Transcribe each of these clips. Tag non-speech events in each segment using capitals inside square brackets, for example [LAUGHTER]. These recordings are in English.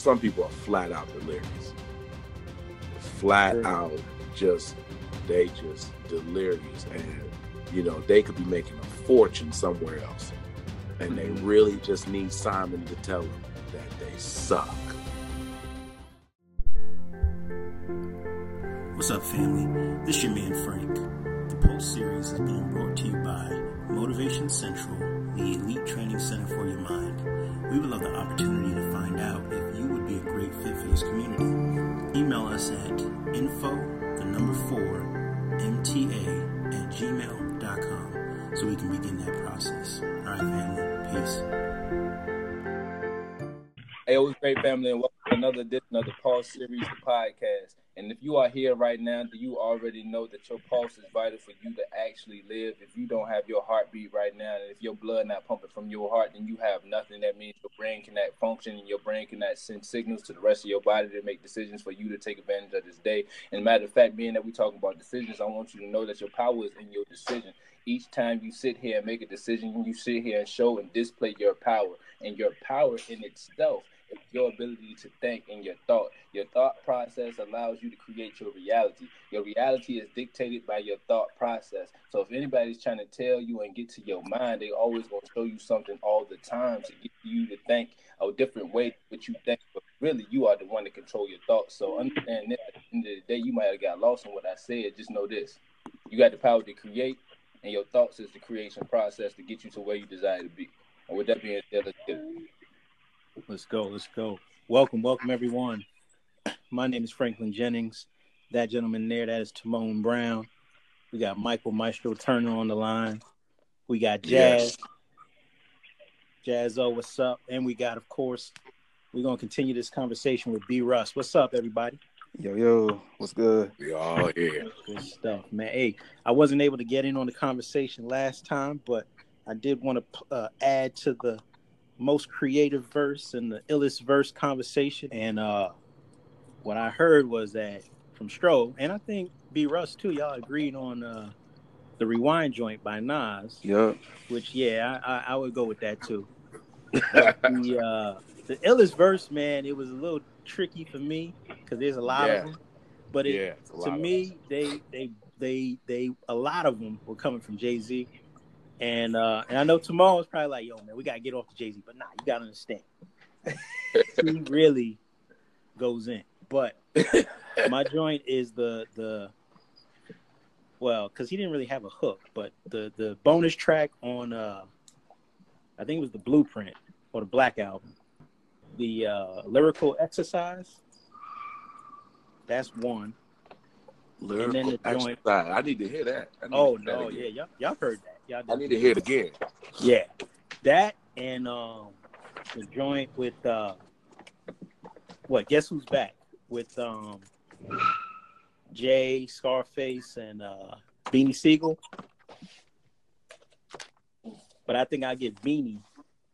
some people are flat out delirious. Flat sure. out just they just delirious and you know they could be making a fortune somewhere else and they mm-hmm. really just need simon to tell them that they suck what's up family this is your man frank the pulse series is being brought to you by motivation central the elite training center for your mind we would love the opportunity to find out if you would be a great fit for this community email us at info the number four mta at gmail.com so we can begin that process. All right, family. Peace. Hey, always great family, and welcome to another edition of the Pulse Series podcast. And if you are here right now, do you already know that your pulse is vital for you to actually live? If you don't have your heartbeat right now, and if your blood not pumping from your heart, then you have nothing. That means your brain cannot function, and your brain cannot send signals to the rest of your body to make decisions for you to take advantage of this day. And matter of fact, being that we talking about decisions, I want you to know that your power is in your decision. Each time you sit here and make a decision, you sit here and show and display your power, and your power in itself your ability to think and your thought. Your thought process allows you to create your reality. Your reality is dictated by your thought process. So if anybody's trying to tell you and get to your mind, they always to show you something all the time to get you to think a different way what you think. But really, you are the one to control your thoughts. So understand that at the end of the day, you might have got lost in what I said. Just know this: you got the power to create, and your thoughts is the creation process to get you to where you desire to be. And with that being said, let's get it. Let's go. Let's go. Welcome, welcome everyone. My name is Franklin Jennings. That gentleman there, that is Timon Brown. We got Michael Maestro Turner on the line. We got Jazz. Yes. Jazzo, what's up? And we got, of course, we're gonna continue this conversation with B Russ. What's up, everybody? Yo, yo, what's good? We all here. Good stuff, man. Hey, I wasn't able to get in on the conversation last time, but I did want to uh, add to the most creative verse and the illest verse conversation. And uh, what I heard was that from Stro, and I think B Russ too, y'all agreed on uh, the Rewind joint by Nas. Yeah. Which yeah, I, I, I would go with that too. the uh, the illest verse, man, it was a little tricky for me because there's a lot yeah. of them. But it, yeah, to me, they they they they a lot of them were coming from Jay Z. And uh, and I know tomorrow is probably like, yo, man, we gotta get off the Jay Z, but nah, you gotta understand. [LAUGHS] he really goes in. But my joint is the the well, because he didn't really have a hook, but the the bonus track on uh I think it was the blueprint or the black album. The uh lyrical exercise. That's one. Lyrical and then the joint, exercise. I need to hear that. oh no, yeah, y'all, y'all heard that. Y'all I need to hear it again. Yeah, that and um, the joint with uh, what? Guess who's back with um, Jay Scarface and uh, Beanie Sigel. But I think I give Beanie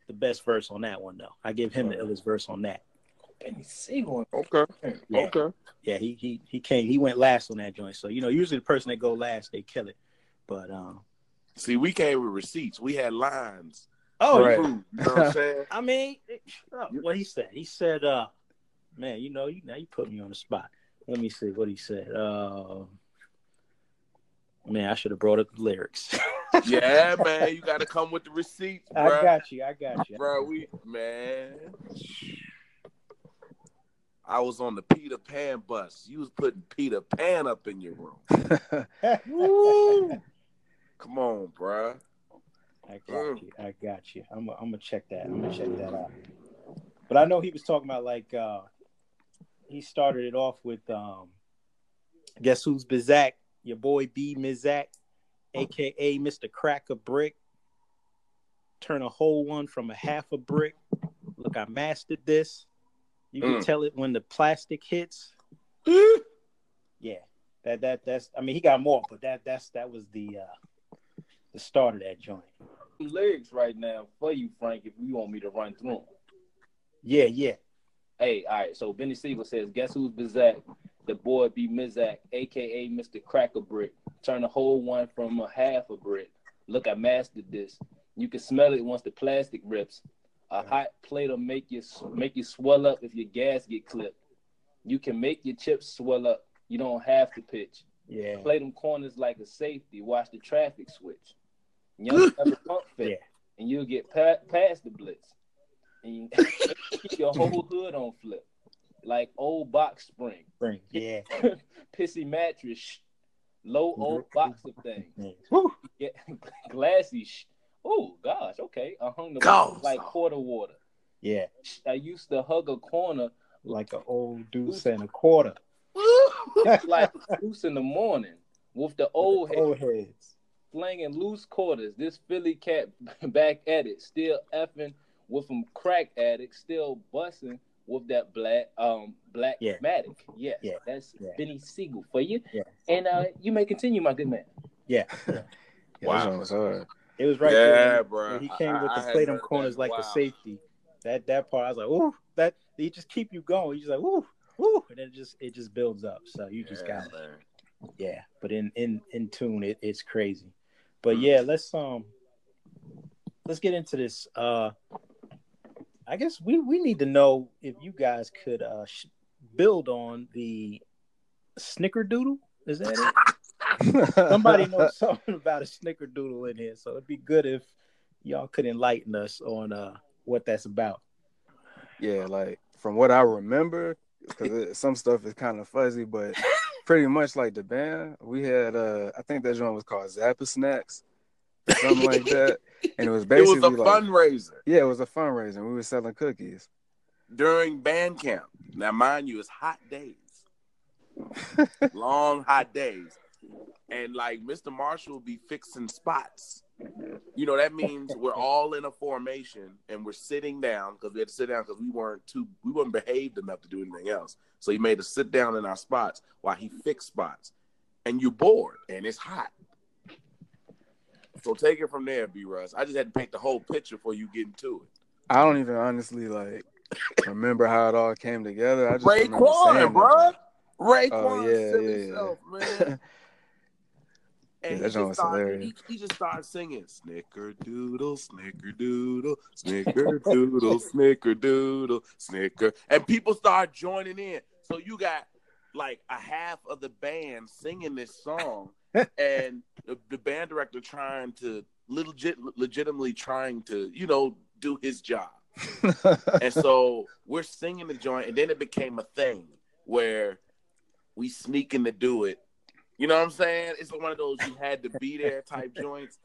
the best verse on that one, though. I give him the illest verse on that. Beanie Sigel. Okay. Yeah. Okay. Yeah, he he he came. He went last on that joint. So you know, usually the person that go last, they kill it. But um, See, we came with receipts. We had lines. Oh, right. you know what I'm saying? [LAUGHS] I mean, oh, what he said. He said, uh, man, you know, you now you put me on the spot. Let me see what he said. Uh, man, I should have brought up the lyrics. [LAUGHS] yeah, man, you got to come with the receipts. Bro. I got you. I got you, bro. We man. I was on the Peter Pan bus. You was putting Peter Pan up in your room. [LAUGHS] Come on, bro. I got mm. you. I got you. I'm, I'm gonna check that. I'm gonna check that out. But I know he was talking about like uh he started it off with um guess who's Bizak? Your boy B Mizak, aka Mr. Crack a Brick. Turn a whole one from a half a brick. Look, I mastered this. You can mm. tell it when the plastic hits. [LAUGHS] yeah. That that that's I mean he got more, but that that's that was the uh the start of that joint. Lyrics right now for you, Frank, if you want me to run through them. Yeah, yeah. Hey, all right. So Beanie Sigel says, "Guess who's Bizak? The boy be Mizak, aka Mr. Cracker Brick. Turn a whole one from a half a brick. Look, I mastered this. You can smell it once the plastic rips. A hot plate will make you make you swell up if your gas get clipped. You can make your chips swell up. You don't have to pitch. Yeah. Play them corners like a safety. Watch the traffic switch. Young [LAUGHS] pump fit, Yeah. and you'll get pa- past the blitz. And you [LAUGHS] keep your whole hood on flip, like old box spring. Spring. Yeah. [LAUGHS] Pissy mattress, low old box of things. Yeah. Woo. Glassy. Sh- oh gosh, okay. I hung the Go. like quarter water. Yeah. I used to hug a corner Like an old deuce and a quarter. like loose in the morning with the old head Old heads. Slanging loose quarters. This Philly cat [LAUGHS] back at it, still effing with them crack addicts, still busting with that black um black Yeah. matic. Yes, Yeah. that's Yeah. Beanie Sigel for you. Yeah. And uh you may continue, my good man. Yeah. [LAUGHS] Yeah, Wow. that was hard. It was right Yeah, there. bro. he came I- with I the hadn't play them that corners in a like the safety. That that part, I was like, ooh, that he just keep you going. He's just like, ooh, ooh, and then it just it just builds up. So you just Yeah, got man. yeah. But in in in tune, it, it's crazy. But yeah, let's um let's get into this. Uh I guess we we need to know if you guys could uh sh- build on the snickerdoodle. Is that it? [LAUGHS] Somebody knows something about a snickerdoodle in here, so it'd be good if y'all could enlighten us on uh what that's about. Yeah, like from what I remember, because some stuff is kind of fuzzy, but pretty much like the band, we had uh I think that joint was called Zappa Snacks, or something like that, and it was [LAUGHS] It basically was a like fundraiser yeah, it was a fundraiser. We were selling cookies. during band camp. Now, mind you, it's hot days, [LAUGHS] long hot days, and like Mr. Marshall be fixing spots. You know that means we're all in a formation and we're sitting down because we had to sit down because we weren't too we weren't behaved enough to do anything else. So he made us sit down in our spots while he fixed spots, and you're bored and it's hot. So take it from there, B. Russ. I just had to paint the whole picture before you get into it. I don't even honestly like remember how it all came together. I just Raekwon, saying bro. that Raekwon Oh, yeah, yeah, self, joint. man. [LAUGHS] And that just was started, hilarious. he, he just started singing Snickerdoodle, Snickerdoodle, Snickerdoodle, [LAUGHS] Snickerdoodle, Snicker. And people start joining in. So you got like a half of the band singing this song [LAUGHS] and the, the band director trying to legit legitimately trying to, you know, do his job. and so we're singing the joint, and then it became a thing where we sneaking to do it. You know what I'm saying? It's one of those you had to be there type joints.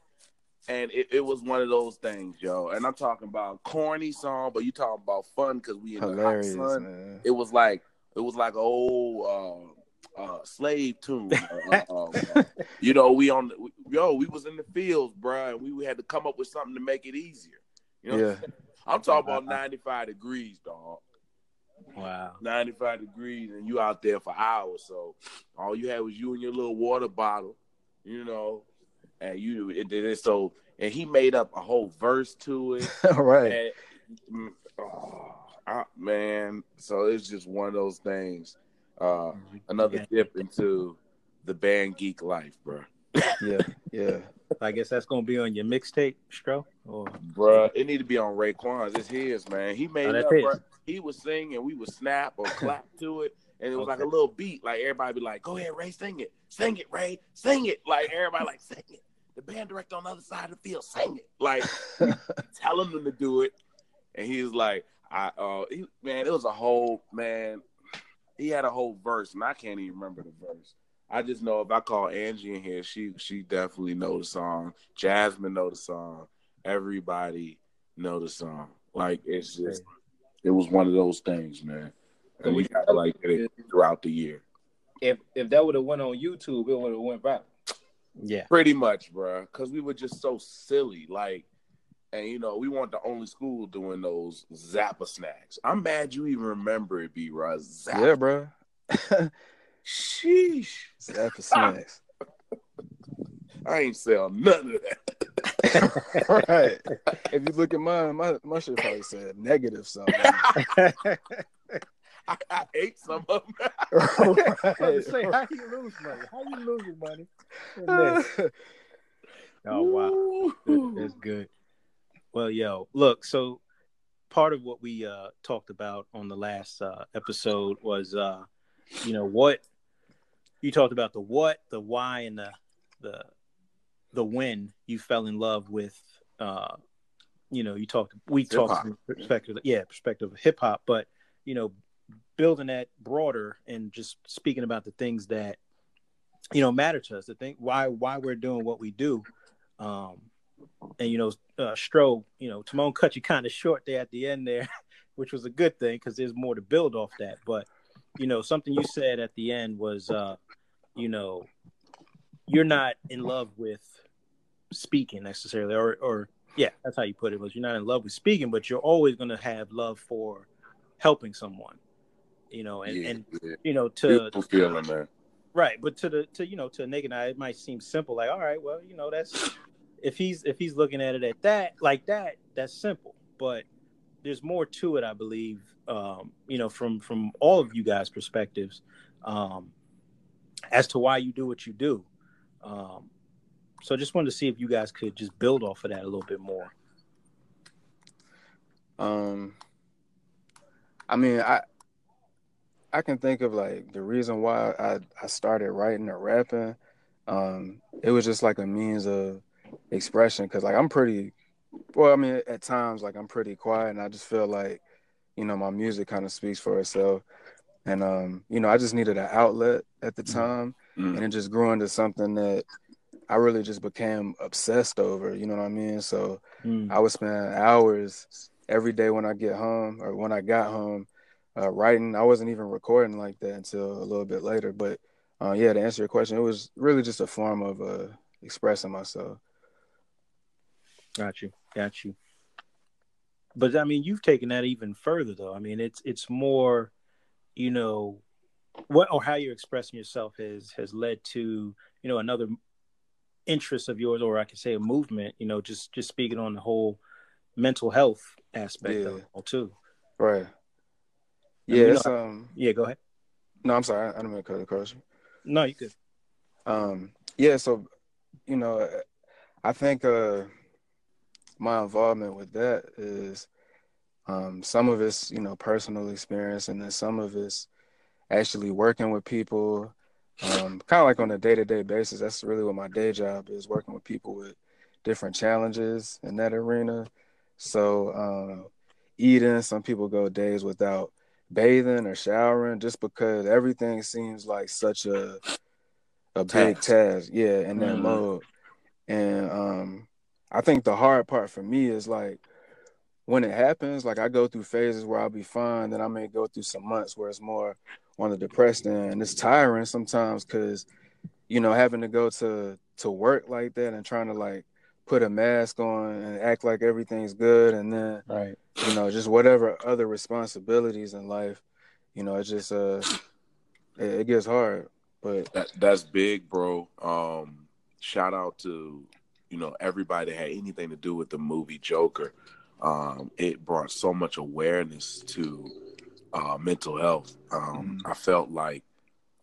And it, it was one of those things, yo. And I'm talking about corny song, but you talking about fun because we in the hot sun. man. It was like it was like an old uh, uh, slave tune. Uh, uh, uh, [LAUGHS] you know, we on the, yo, we was in the fields, bro, and we had to come up with something to make it easier. You know, Yeah. I'm talking about 95 degrees, dog. Wow. 95 degrees, and you out there for hours. So all you had was you and your little water bottle, you know, and you it did it. So and he made up a whole verse to it. [LAUGHS] right. And, mm, oh, I- man, so it's just one of those things. Uh, another dip into the band geek life, bro. Yeah. [LAUGHS] Yeah. I guess that's gonna be on your mixtape, Stro. Or Bruh, it need to be on Raekwon's. It's his, man. He made Oh, it that's up, his. bruh. He would sing and we would snap or clap to it. And it was like a little beat. Like everybody be like, go ahead, Ray, sing it. Sing it, Ray. Sing it. Like everybody like, sing it. The band director on the other side of the field, sing it. Like [LAUGHS] telling them to do it. And he was like, I uh he, man, it was a whole man. He had a whole verse, and I can't even remember the verse. I just know if I call Angie in here, she she definitely know the song. Jasmine know the song. Everybody know the song. Like it's just it was one of those things, man. And we gotta like it throughout the year. If if that would have went on YouTube, it would have went viral. yeah. Pretty much, bro. Cause we were just so silly. Like and you know, we weren't the only school doing those Zappa snacks. I'm mad you even remember it, B Russ. Yeah, bro. Sheesh. Zappa snacks. [LAUGHS] I ain't sell none of that. Right. [LAUGHS] If you look at mine, my my shit probably said negative something. [LAUGHS] I, I ate some of them. I was about to right. say, how you lose money? How you losing money? [LAUGHS] Oh wow, Good- that's good. Well, yo, look. So part of what we uh, talked about on the last uh, episode was, uh, you know, what you talked about the what, the why, and the the the when you fell in love with. Uh, you know, you talked. We hip-hop. talked from perspective, yeah, perspective of hip hop, but you know, building that broader and just speaking about the things that you know matter to us. The thing why why we're doing what we do. Um, and you know, uh, Stro, you know, Timon cut you kind of short there at the end there, [LAUGHS] which was a good thing because there's more to build off that. But you know, something you said at the end was, uh, you know, you're not in love with speaking necessarily, or or yeah, that's how you put it. Was you're not in love with speaking, but you're always going to have love for helping someone. You know, and, yeah, and yeah. you know to feeling, man. Right, but to the to you know to a naked eye, it might seem simple. Like, all right, well, you know, that's if he's if he's looking at it at that like that, that's simple. But there's more to it, I believe. Um, you know, from from all of you guys' perspectives, um, as to why you do what you do. Um, so I just wanted to see if you guys could just build off of that a little bit more. Um, I mean, I I can think of like the reason why I I started writing or rapping. Um, it was just like a means of expression because like I'm pretty well, I mean, at times like I'm pretty quiet and I just feel like, you know, my music kind of speaks for itself. And um, you know, I just needed an outlet at the mm-hmm. time mm-hmm. and it just grew into something that I really just became obsessed over, you know what I mean? So mm-hmm. I would spend hours every day when I get home or when I got home uh, writing. I wasn't even recording like that until a little bit later. But uh, yeah, to answer your question, it was really just a form of uh, expressing myself. Got you. Got you. But I mean, you've taken that even further, though. I mean, it's it's more, you know, what or how you're expressing yourself has has led to you know another interest of yours, or I could say a movement. You know, just just speaking on the whole mental health aspect yeah. of it all too. Right. Yeah. You know, um. Yeah. Go ahead. No, I'm sorry. I don't mean to cut across you. No, you could. Um. Yeah. So, you know, I think uh my involvement with that is um, some of it's you know personal experience, and then some of it's actually working with people, um, kind of like on a day to day basis. That's really what my day job is: working with people with different challenges in that arena. So um, eating, some people go days without bathing or showering just because everything seems like such a a big task. Yeah, in that mm-hmm. mode. And um I think the hard part for me is like when it happens, like I go through phases where I'll be fine, then I may go through some months where it's more on the depressed end. And it's tiring sometimes because, you know, having to go to to work like that and trying to like put a mask on and act like everything's good and then right you know just whatever other responsibilities in life you know it just uh it, it gets hard but that, that's big bro um shout out to you know everybody that had anything to do with the movie Joker. Um, it brought so much awareness to uh, mental health. Um, mm I felt like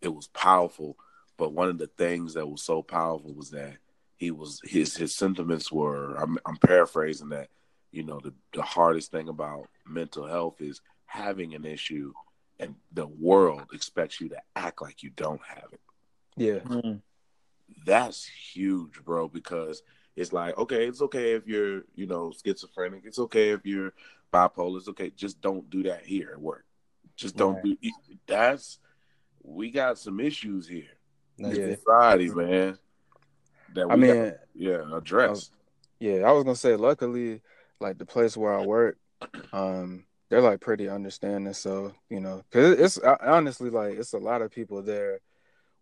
it was powerful, but one of the things that was so powerful was that he was his his sentiments were. I'm, I'm paraphrasing that. You know, the the hardest thing about mental health is having an issue, and the world expects you to act like you don't have it. Yeah. mm That's huge, bro, because it's like okay it's okay if you're you know schizophrenic. It's okay if you're bipolar. It's okay. Just don't do that here at work. Just don't right. do that's we got some issues here in yeah. society man that i mean got, yeah address. I was, yeah i was gonna say luckily like the place where i work um they're like pretty understanding. So you know because it's honestly like it's a lot of people there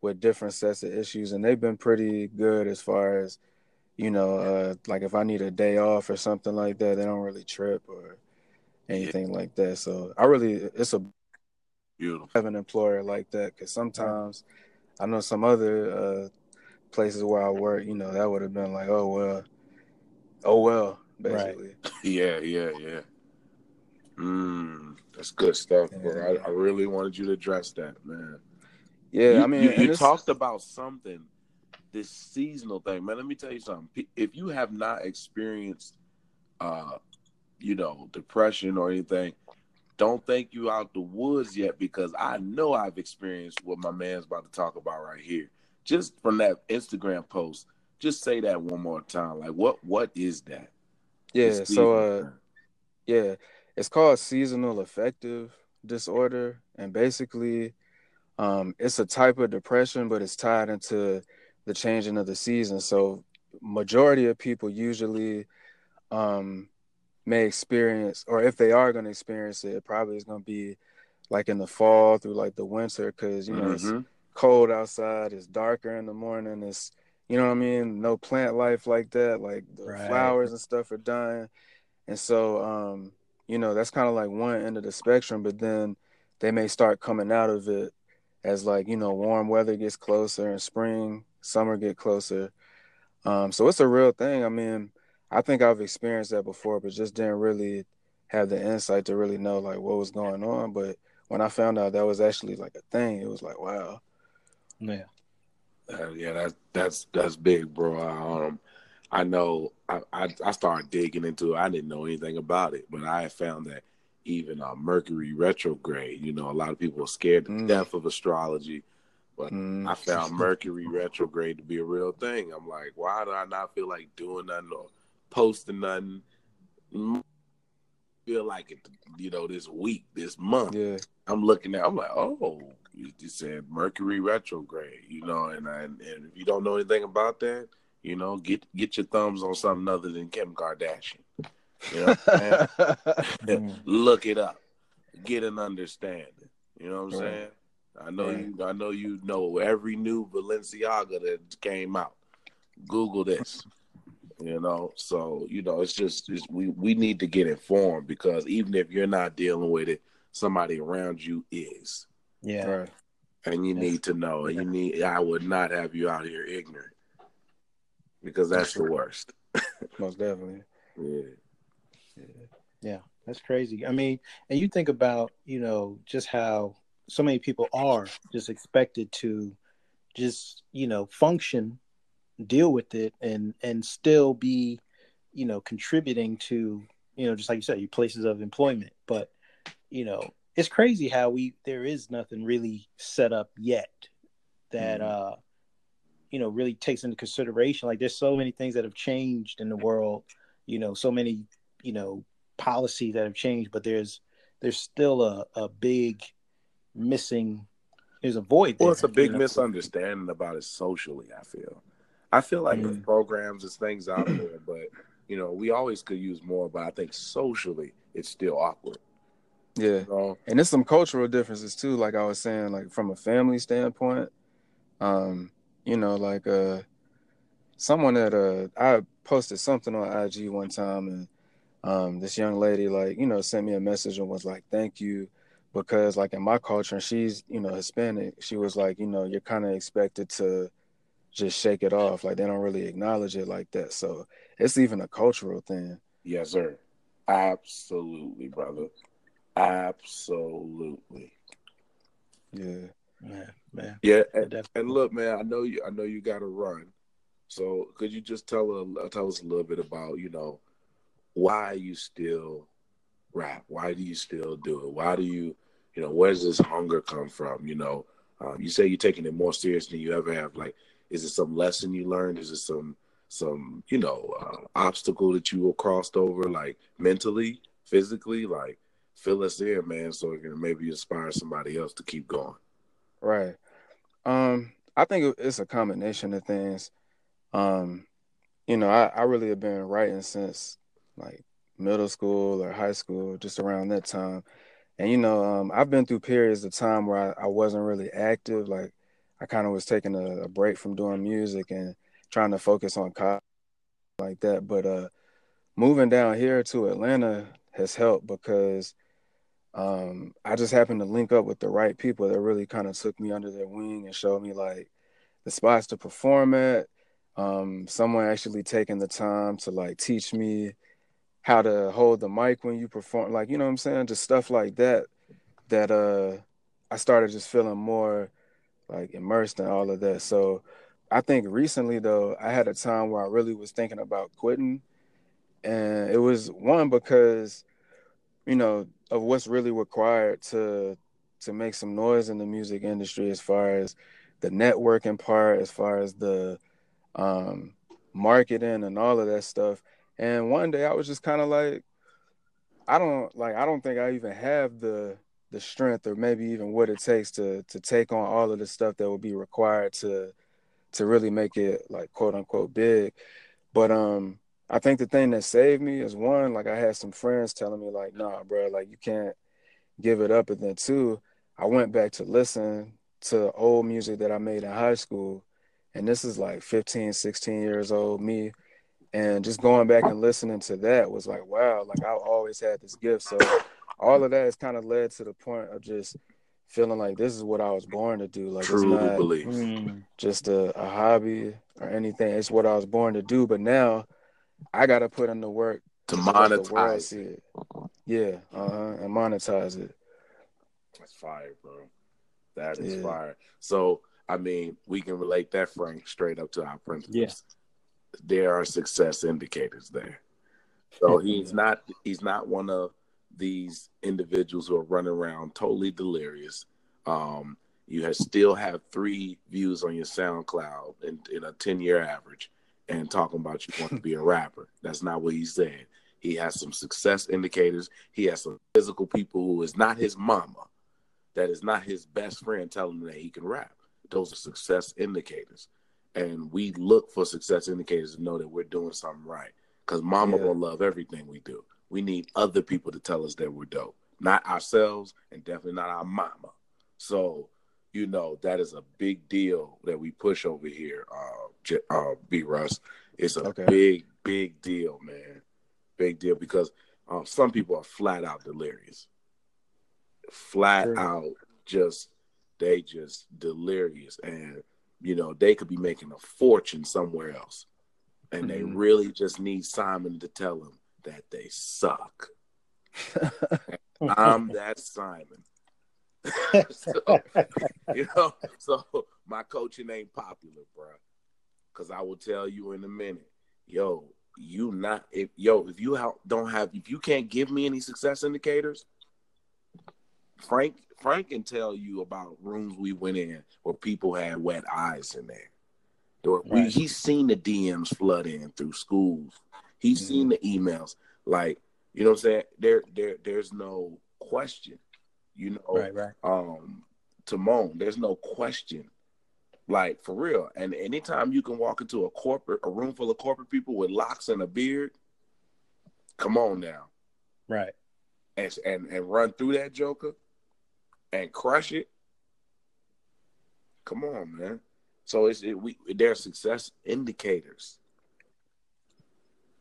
with different sets of issues and they've been pretty good as far as you know, uh, like if I need a day off or something like that, they don't really trip or anything yeah. like that. So I really, it's a beautiful have an employer like that because sometimes I know some other uh, places where I work, you know, that would have been like, oh well, oh well, basically. Right. [LAUGHS] yeah, yeah, yeah. Mm, that's good stuff, yeah. bro. I, I, really wanted you to address that, man. Yeah, you, I mean, you, you talked about something this seasonal thing, man. Let me tell you something. If you have not experienced uh, you know, depression or anything, don't think you out the woods yet because I know I've experienced what my man's about to talk about right here. Just from that Instagram post, just say that one more time. Like what what is that? Yeah, so uh yeah, it's called seasonal affective disorder and basically um it's a type of depression but it's tied into the changing of the season. So majority of people usually um may experience, or if they are going to experience it, it probably is going to be like in the fall through like the winter because you know mm-hmm. it's cold outside, it's darker in the morning, it's you know what I mean, no plant life like that, like the right. flowers and stuff are dying, and so um, you know that's kind of like one end of the spectrum, but then they may start coming out of it as like you know warm weather gets closer and spring, summer get closer. Um, so it's a real thing. I mean, I think I've experienced that before, but just didn't really have the insight to really know like what was going on. But when I found out that was actually like a thing, it was like, wow. Yeah. Uh, yeah, that's that's that's big, bro. Um, I know I, I, I started digging into it. I didn't know anything about it, but I found that even uh, Mercury retrograde. You know, a lot of people are scared to mm. death of astrology, but mm. I found Mercury retrograde to be a real thing. I'm like, why do I not feel like doing nothing or posting nothing. Feel like it, you know, this week, this month. Yeah. I'm looking at. I'm like, oh, you just said Mercury retrograde, you know, and I, and if you don't know anything about that, you know, get get your thumbs on something other than Kim Kardashian. You know, [LAUGHS] [LAUGHS] look it up, get an understanding. You know what I'm right. saying? I know right. you. I know you know every new Balenciaga that came out. Google this you know? So you know it's just it's, we we need to get informed because even if you're not dealing with it somebody around you is. Yeah. Right. and you need to know and you need i would not have you out here ignorant because that's the worst. [LAUGHS] Most definitely. Yeah. Yeah. Yeah. That's crazy. I mean and you think about you know just how so many people are just expected to just you know function deal with it and and still be you know contributing to you know just like you said your places of employment. But you know it's crazy how we there is nothing really set up yet that mm. uh you know really takes into consideration. Like there's so many things that have changed in the world you know so many you know policies that have changed but there's there's still a, a big missing there's a void there, well it's a big you know? misunderstanding about it socially i feel I feel like mm-hmm. programs and things out there, [CLEARS THROAT] but you know, we always could use more. But I think socially, it's still awkward. Yeah, you know? and there's some cultural differences too. Like I was saying, like from a family standpoint, um, you know, like uh, someone that uh, I posted something on IG one time, and um, this young lady, like you know, sent me a message and was like, "Thank you." Because like in my culture, and she's you know Hispanic, she was like, you know, you're kind of expected to just shake it off. Like they don't really acknowledge it like that. So it's even a cultural thing. Yes, sir. Absolutely, brother. Absolutely. Yeah. Man, man. Yeah, and, and, look, man, I know you. I know you got to run. So could you just tell a, tell us a little bit about you know why you still rap? Why do you still do it? Why do you you know where does this hunger come from? You know, um, you say you're taking it more serious than you ever have. Like, is it some lesson you learned? Is it some some you know uh, obstacle that you crossed over, like mentally, physically? Like, fill us in, man, so it can maybe inspire somebody else to keep going. Right. Um, I think it's a combination of things. Um, you know, I, I really have been writing since like middle school or high school, just around that time. And you know, um, I've been through periods of time where I, I wasn't really active, like I kind of was taking a, a, break from doing music and trying to focus on college like that. But uh, moving down here to Atlanta has helped because um, I just happened to link up with the right people that really kind of took me under their wing and showed me like the spots to perform at. Um, someone actually taking the time to like teach me how to hold the mic when you perform, like you know what I'm saying, just stuff like that. That uh, I started just feeling more like immersed in all of that. So I think recently though, I had a time where I really was thinking about quitting. and it was one because you know of what's really required to to make some noise in the music industry as far as the networking part as far as the um marketing and all of that stuff and one day i was just kind of like i don't like i don't think i even have the the strength or maybe even what it takes to to take on all of the stuff that would be required to to really make it like quote unquote big but um I think the thing that saved me is one, like I had some friends telling me like, nah, bro, like you can't give it up. And then two, I went back to listen to old music that I made in high school. And this is like 15, 16 years old, me. And just going back and listening to that was like, wow, like I always had this gift. So all of that has kind of led to the point of just feeling like this is what I was born to do. Like True it's not belief. Mm. just a, a hobby or anything. It's what I was born to do. But now I gotta put in the work To let monetize it. Yeah, uh huh, and monetize it. That's fire, bro. That is Yeah. fire. So, I mean, we can relate that, Frank, straight up to our principles. Yeah. There are success indicators there. So he's not he's not one of these individuals who are running around totally delirious. Um, you have still have three views on your SoundCloud in, in a 10 year average and talking about you want to be a [LAUGHS] rapper. That's not what he said. He has some success indicators. He has some physical people who is not his mama, that is not his best friend telling him that he can rap. Those are success indicators. And we look for success indicators to know that we're doing something right. Because mama Yeah. will love everything we do. We need other people to tell us that we're dope. Not ourselves and definitely not our mama. So, you know, that is a big deal that we push over here, uh, J- uh B Russ. It's a Okay. big, big deal, man. Big deal because uh, some people are flat out delirious. Flat True. out just they just delirious and you know they could be making a fortune somewhere else. And they Mhm. really just need simon to tell them that they suck. [LAUGHS] I'm that simon. [LAUGHS] So, you know so my coaching ain't popular bro because i will tell you in a minute yo you not if yo if you don't have if you can't give me any success indicators frank frank can tell you about rooms we went in where people had wet eyes in there Or we, he's seen the dms flood in through schools he's Mhm. seen the emails like you know what i'm saying there there there's no question you know Right, right. um Timon, there's no question. Like for real. And anytime you can walk into a corporate a room full of corporate people with locks and a beard, come on now. Right. And and, and run through that joker and crush it. Come on, man. So it's it, we they're success indicators.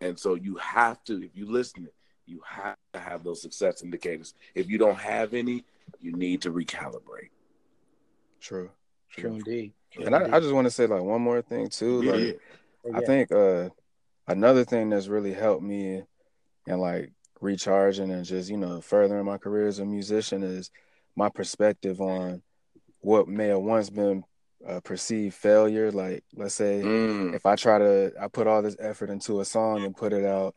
And so you have to, if you listen, you have to have those success indicators. If you don't have any, you need to recalibrate. True. True indeed. True And I, I just want to say like one more thing too. Yeah. Like I Yeah. think uh another thing that's really helped me and like recharging and just, you know, furthering my career as a musician is my perspective on what may have once been a perceived failure. Like let's say Mm. if I try to I put all this effort into a song and put it out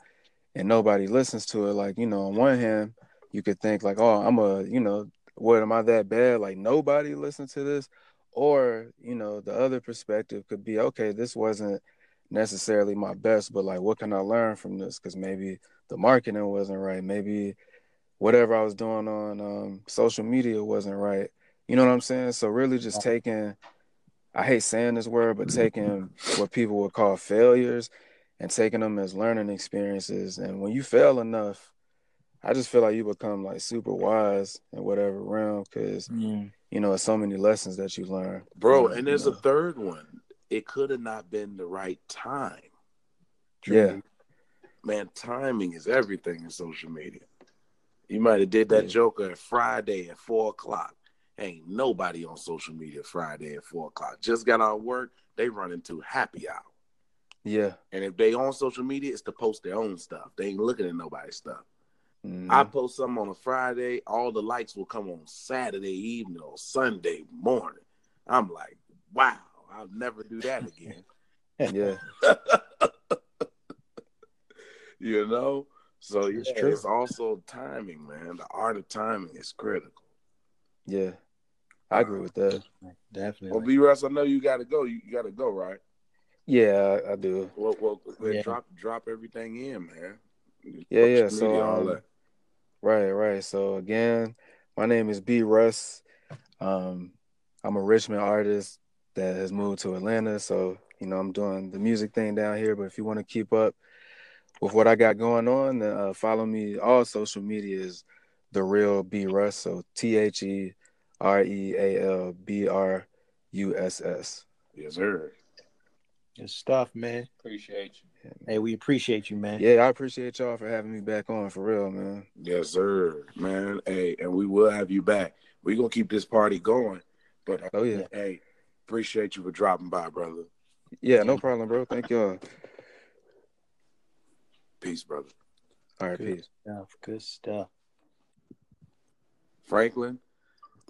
and nobody listens to it, like, you know, on one hand, you could think like, oh, I'm a, you know, what am I that bad? Like nobody listened to this. Or, you know, the other perspective could be, okay, this wasn't necessarily my best, but like what can I learn from this? Because maybe the marketing wasn't right. Maybe whatever I was doing on um, social media wasn't right. You know what I'm saying? So really just taking I hate saying this word, but taking what people would call failures and taking them as learning experiences. And when you fail enough, I just feel like you become like super wise in whatever realm because Mm. you know it's so many lessons that you learn. Bro, and there's you a third one. It could have not been the right time. Yeah, Man, timing is everything in social media. You might have did that Yeah. joker at Friday at four o'clock. Ain't nobody on social media Friday at four o'clock. Just got out of work, they run into happy hour. yeah. And if they on social media, it's to post their own stuff. They ain't looking at nobody's stuff. Mhm. I post something on a Friday, all the likes will come on Saturday evening or Sunday morning. I'm like, wow, I'll never do that again. [LAUGHS] yeah, [LAUGHS] you know. So yeah, it's, it's also timing, man. The art of timing is critical. Yeah, I agree with that. Definitely. Well, B Russ, I know you got to go. You, you got to go, right? Yeah, I, I do. Well, well, yeah. drop drop everything in, man. Yeah, yeah. So, um, right, right. So again, my name is B Russ. Um, I'm a Richmond artist that has moved to Atlanta. So, you know, I'm doing the music thing down here. But if you want to keep up with what I got going on, uh, follow me. All social media is the real B Russ. So T H E R E A L B R U S S. Yes, sir. Good stuff, man. Appreciate you. Hey, we appreciate you, man. Yeah, I appreciate y'all for having me back on for real, man. Yes, sir, man. Hey, and we will have you back. We're gonna keep this party going. But oh yeah, hey, appreciate you for dropping by, brother. Yeah, no problem, bro. Thank y'all. Peace, brother. All right, good peace. Stuff. Good stuff. Franklin.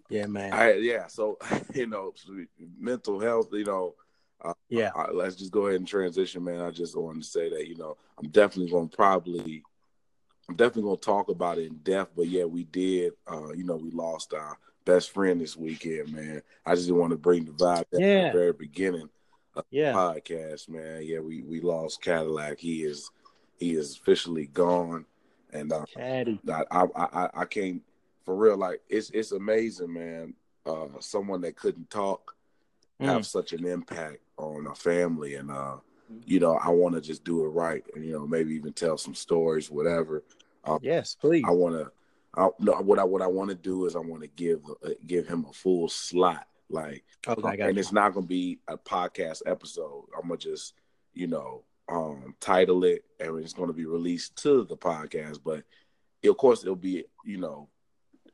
Yeah, man. I yeah. So [LAUGHS] you know, mental health. You know. Uh, yeah. Uh, let's just go ahead and transition, man. I just wanted to say that you know I'm definitely going to probably I'm definitely going to talk about it in depth. But yeah, we did. Uh, you know, we lost our best friend this weekend, man. I just want to bring the vibe yeah. at the very beginning of yeah. the podcast, man. Yeah, we we lost Cadillac. He is he is officially gone, and uh. I, I I I can't for real. Like it's it's amazing, man. Uh, someone that couldn't talk mm. have such an impact on a family, and uh, you know, I want to just do it right, and you know, maybe even tell some stories, whatever. Um, yes, please. I want to. I, no, what I what I want to do is I want to give uh, give him a full slot, like, okay, and you. it's not gonna be a podcast episode. I'm gonna just, you know, um, title it, and it's gonna be released to the podcast. But of course, it'll be, you know,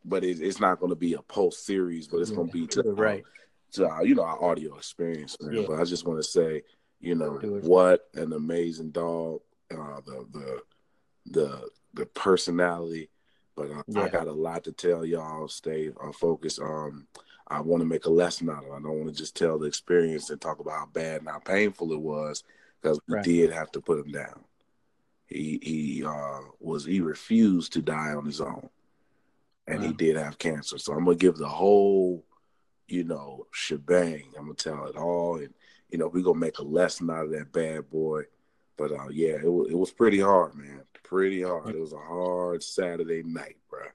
but it, it's not gonna be a Pulse Series, but it's gonna be to right to our, you know our audio experience. Yeah. But I just want to say, you know, what an amazing dog. Uh, the the the the personality but uh, yeah. I got a lot to tell y'all. Stay uh, focused. Um, I want to make a lesson out of it. I don't want to just tell the experience and talk about how bad and how painful it was because we right. did have to put him down. He he uh, was he refused to die on his own, and wow. he did have cancer. So I'm gonna give the whole, you know, shebang. I'm gonna tell it all, and you know we're gonna make a lesson out of that bad boy. But uh, yeah, it was it was pretty hard, man pretty hard. It was a hard Saturday night, bro.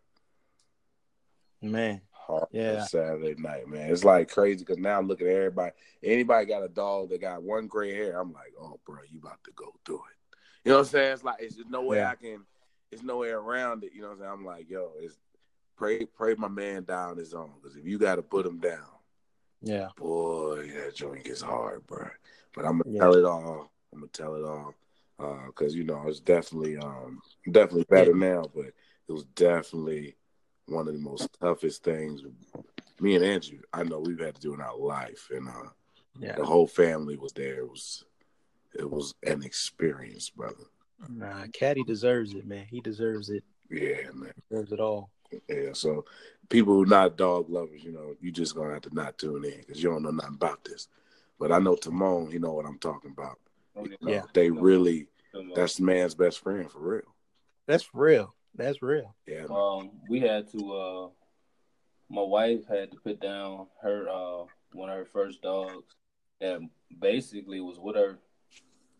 Man, hard yeah, Saturday night, man. It's like crazy because now I'm looking at everybody. Anybody got a dog that got one gray hair? I'm like, oh, bro, you about to go through it. You know what I'm saying? It's like it's just no way yeah. I can. It's no way around it. You know what I'm saying? I'm like, yo, it's pray, pray my man down his own because if you got to put him down, yeah, boy, that joint gets hard, bro. But I'm gonna yeah. tell it all. I'm gonna tell it all because uh, you know it's definitely um definitely better now, but it was definitely one of the most toughest things. Me and Andrew, I know we've had to do in our life, and uh, yeah. the whole family was there. It was it was an experience, brother. Nah, Caddy deserves it, man. He deserves it. Yeah, man. He deserves it all. Yeah, so people who not dog lovers, you know, you just gonna have to not tune in because you don't know nothing about this. But I know Timon, you know what I'm talking about. Oh, you know, yeah, they really that's man's best friend for real. That's real. That's real. Yeah. Um, we had to. uh My wife had to put down her uh one of her first dogs that basically was with her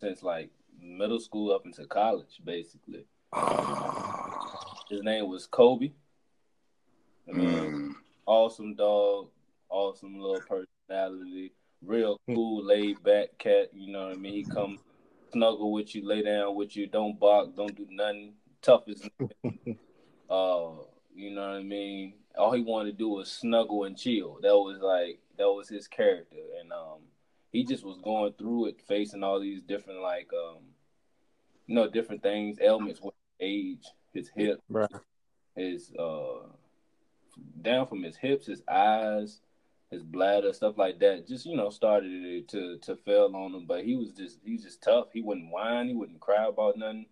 since like middle school up into college, basically. Uh, His name was Kobe. I mean, mm. awesome dog, awesome little personality, real cool, laid back cat. You know what I mean? He comes snuggle with you, lay down with you, don't bark, don't do nothing. Tough as uh, you know what I mean? All he wanted to do was snuggle and chill. That was like that was his character. And um he just was going through it, facing all these different like um you know, different things, ailments with age, his hip, right. his uh down from his hips, his eyes, his bladder, stuff like that. Just you know, started to to fail on him. But he was just he's just tough. He wouldn't whine. He wouldn't cry about nothing.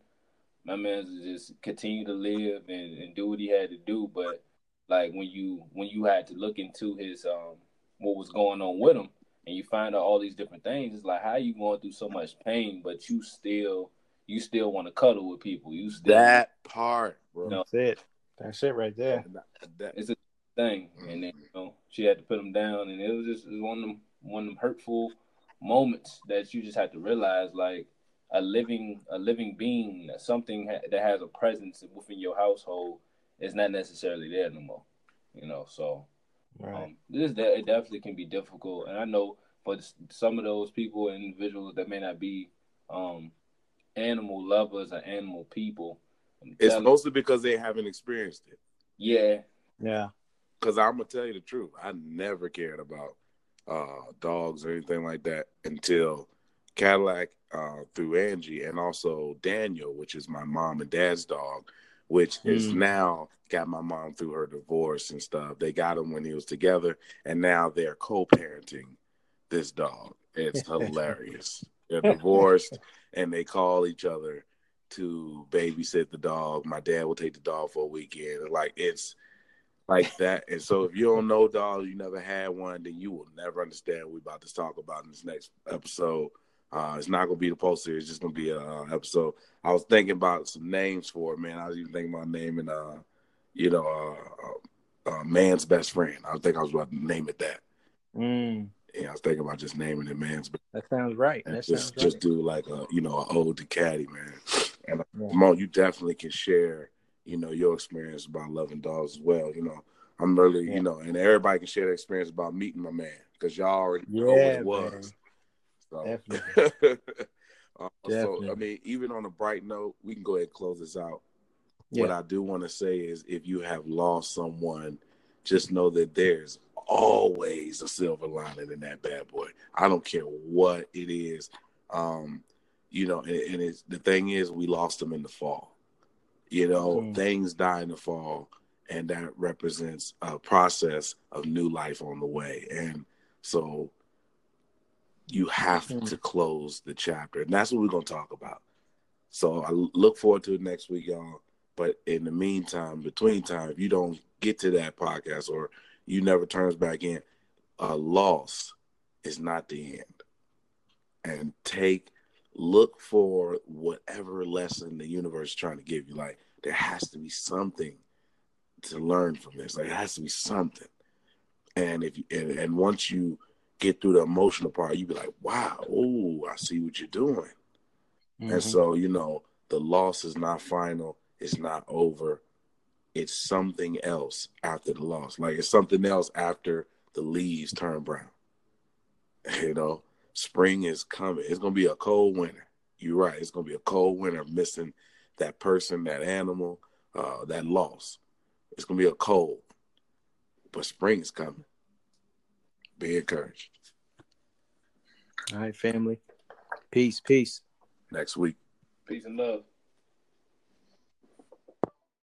My man just continue to live and, and do what he had to do. But like when you when you had to look into his um what was going on with him and you find out all these different things, it's like how you going through so much pain, but you still you still want to cuddle with people. You still that part, bro. You know, That's it. That's it right there. That, that, it's a thing, and then you know she had to put him down, and it was just it was one of them one of them hurtful moments that you just have to realize, like a living a living being, something ha- that has a presence within your household is not necessarily there no more. You know, so right. um, this it definitely can be difficult, and I know for some of those people and individuals that may not be um, animal lovers or animal people. It's mostly because they haven't experienced it. Yeah. Yeah. Because I'm gonna tell you the truth, I never cared about uh, dogs or anything like that until Cadillac uh, through Angie and also Daniel, which is my mom and dad's dog, which mm. is now got my mom through her divorce and stuff. They got him when he was together, and now they're co-parenting this dog. It's [LAUGHS] hilarious. They're divorced and they call each other to babysit the dog. My dad will take the dog for a weekend. Like it's like that. And so if you don't know dogs, you never had one, then you will never understand what we're about to talk about in this next episode. Uh, it's not gonna be the Pulse Series, it's just gonna be a uh, episode. I was thinking about some names for it, man. I was even thinking about naming uh, you know, uh, uh, uh man's best friend. I think I was about to name it that. Mm. Yeah, I was thinking about just naming it man's. Best that sounds right. That just sounds just right. do like a you know an ode to Caddy, man. And uh, yeah. Mo, you definitely can share you know your experience about loving dogs as well. You know, I'm really yeah. you know, and everybody can share their experience about meeting my man because y'all already yeah, know what it was. So. Definitely. uh, [LAUGHS] Definitely. So I mean, even on a bright note, we can go ahead and close this out. Yeah. What I do want to say is, if you have lost someone, just know that there's always a silver lining in that bad boy. I don't care what it is. Um, you know, and, and it's the thing is, we lost them in the fall. You know, mm. things die in the fall, and that represents a process of new life on the way. And so, you have mm. to close the chapter, and that's what we're gonna talk about. So I look forward to it next week, y'all. But in the meantime, between time, if you don't get to that podcast or you never turns back in, a loss is not the end. And take look for whatever lesson the universe is trying to give you. Like there has to be something to learn from this. Like it has to be something. And if you and, and once you get through the emotional part, you be like, wow, oh, I see what you're doing. Mm-hmm. And so, you know, the loss is not final, it's not over. It's something else after the loss. Like it's something else after the leaves turn brown. [LAUGHS] You know, spring is coming. It's gonna be a cold winter. You're right. It's gonna be a cold winter missing that person, that animal, uh, that loss. It's gonna be a cold. But spring is coming. Be encouraged. All right, family. Peace, peace. Next week. Peace and love.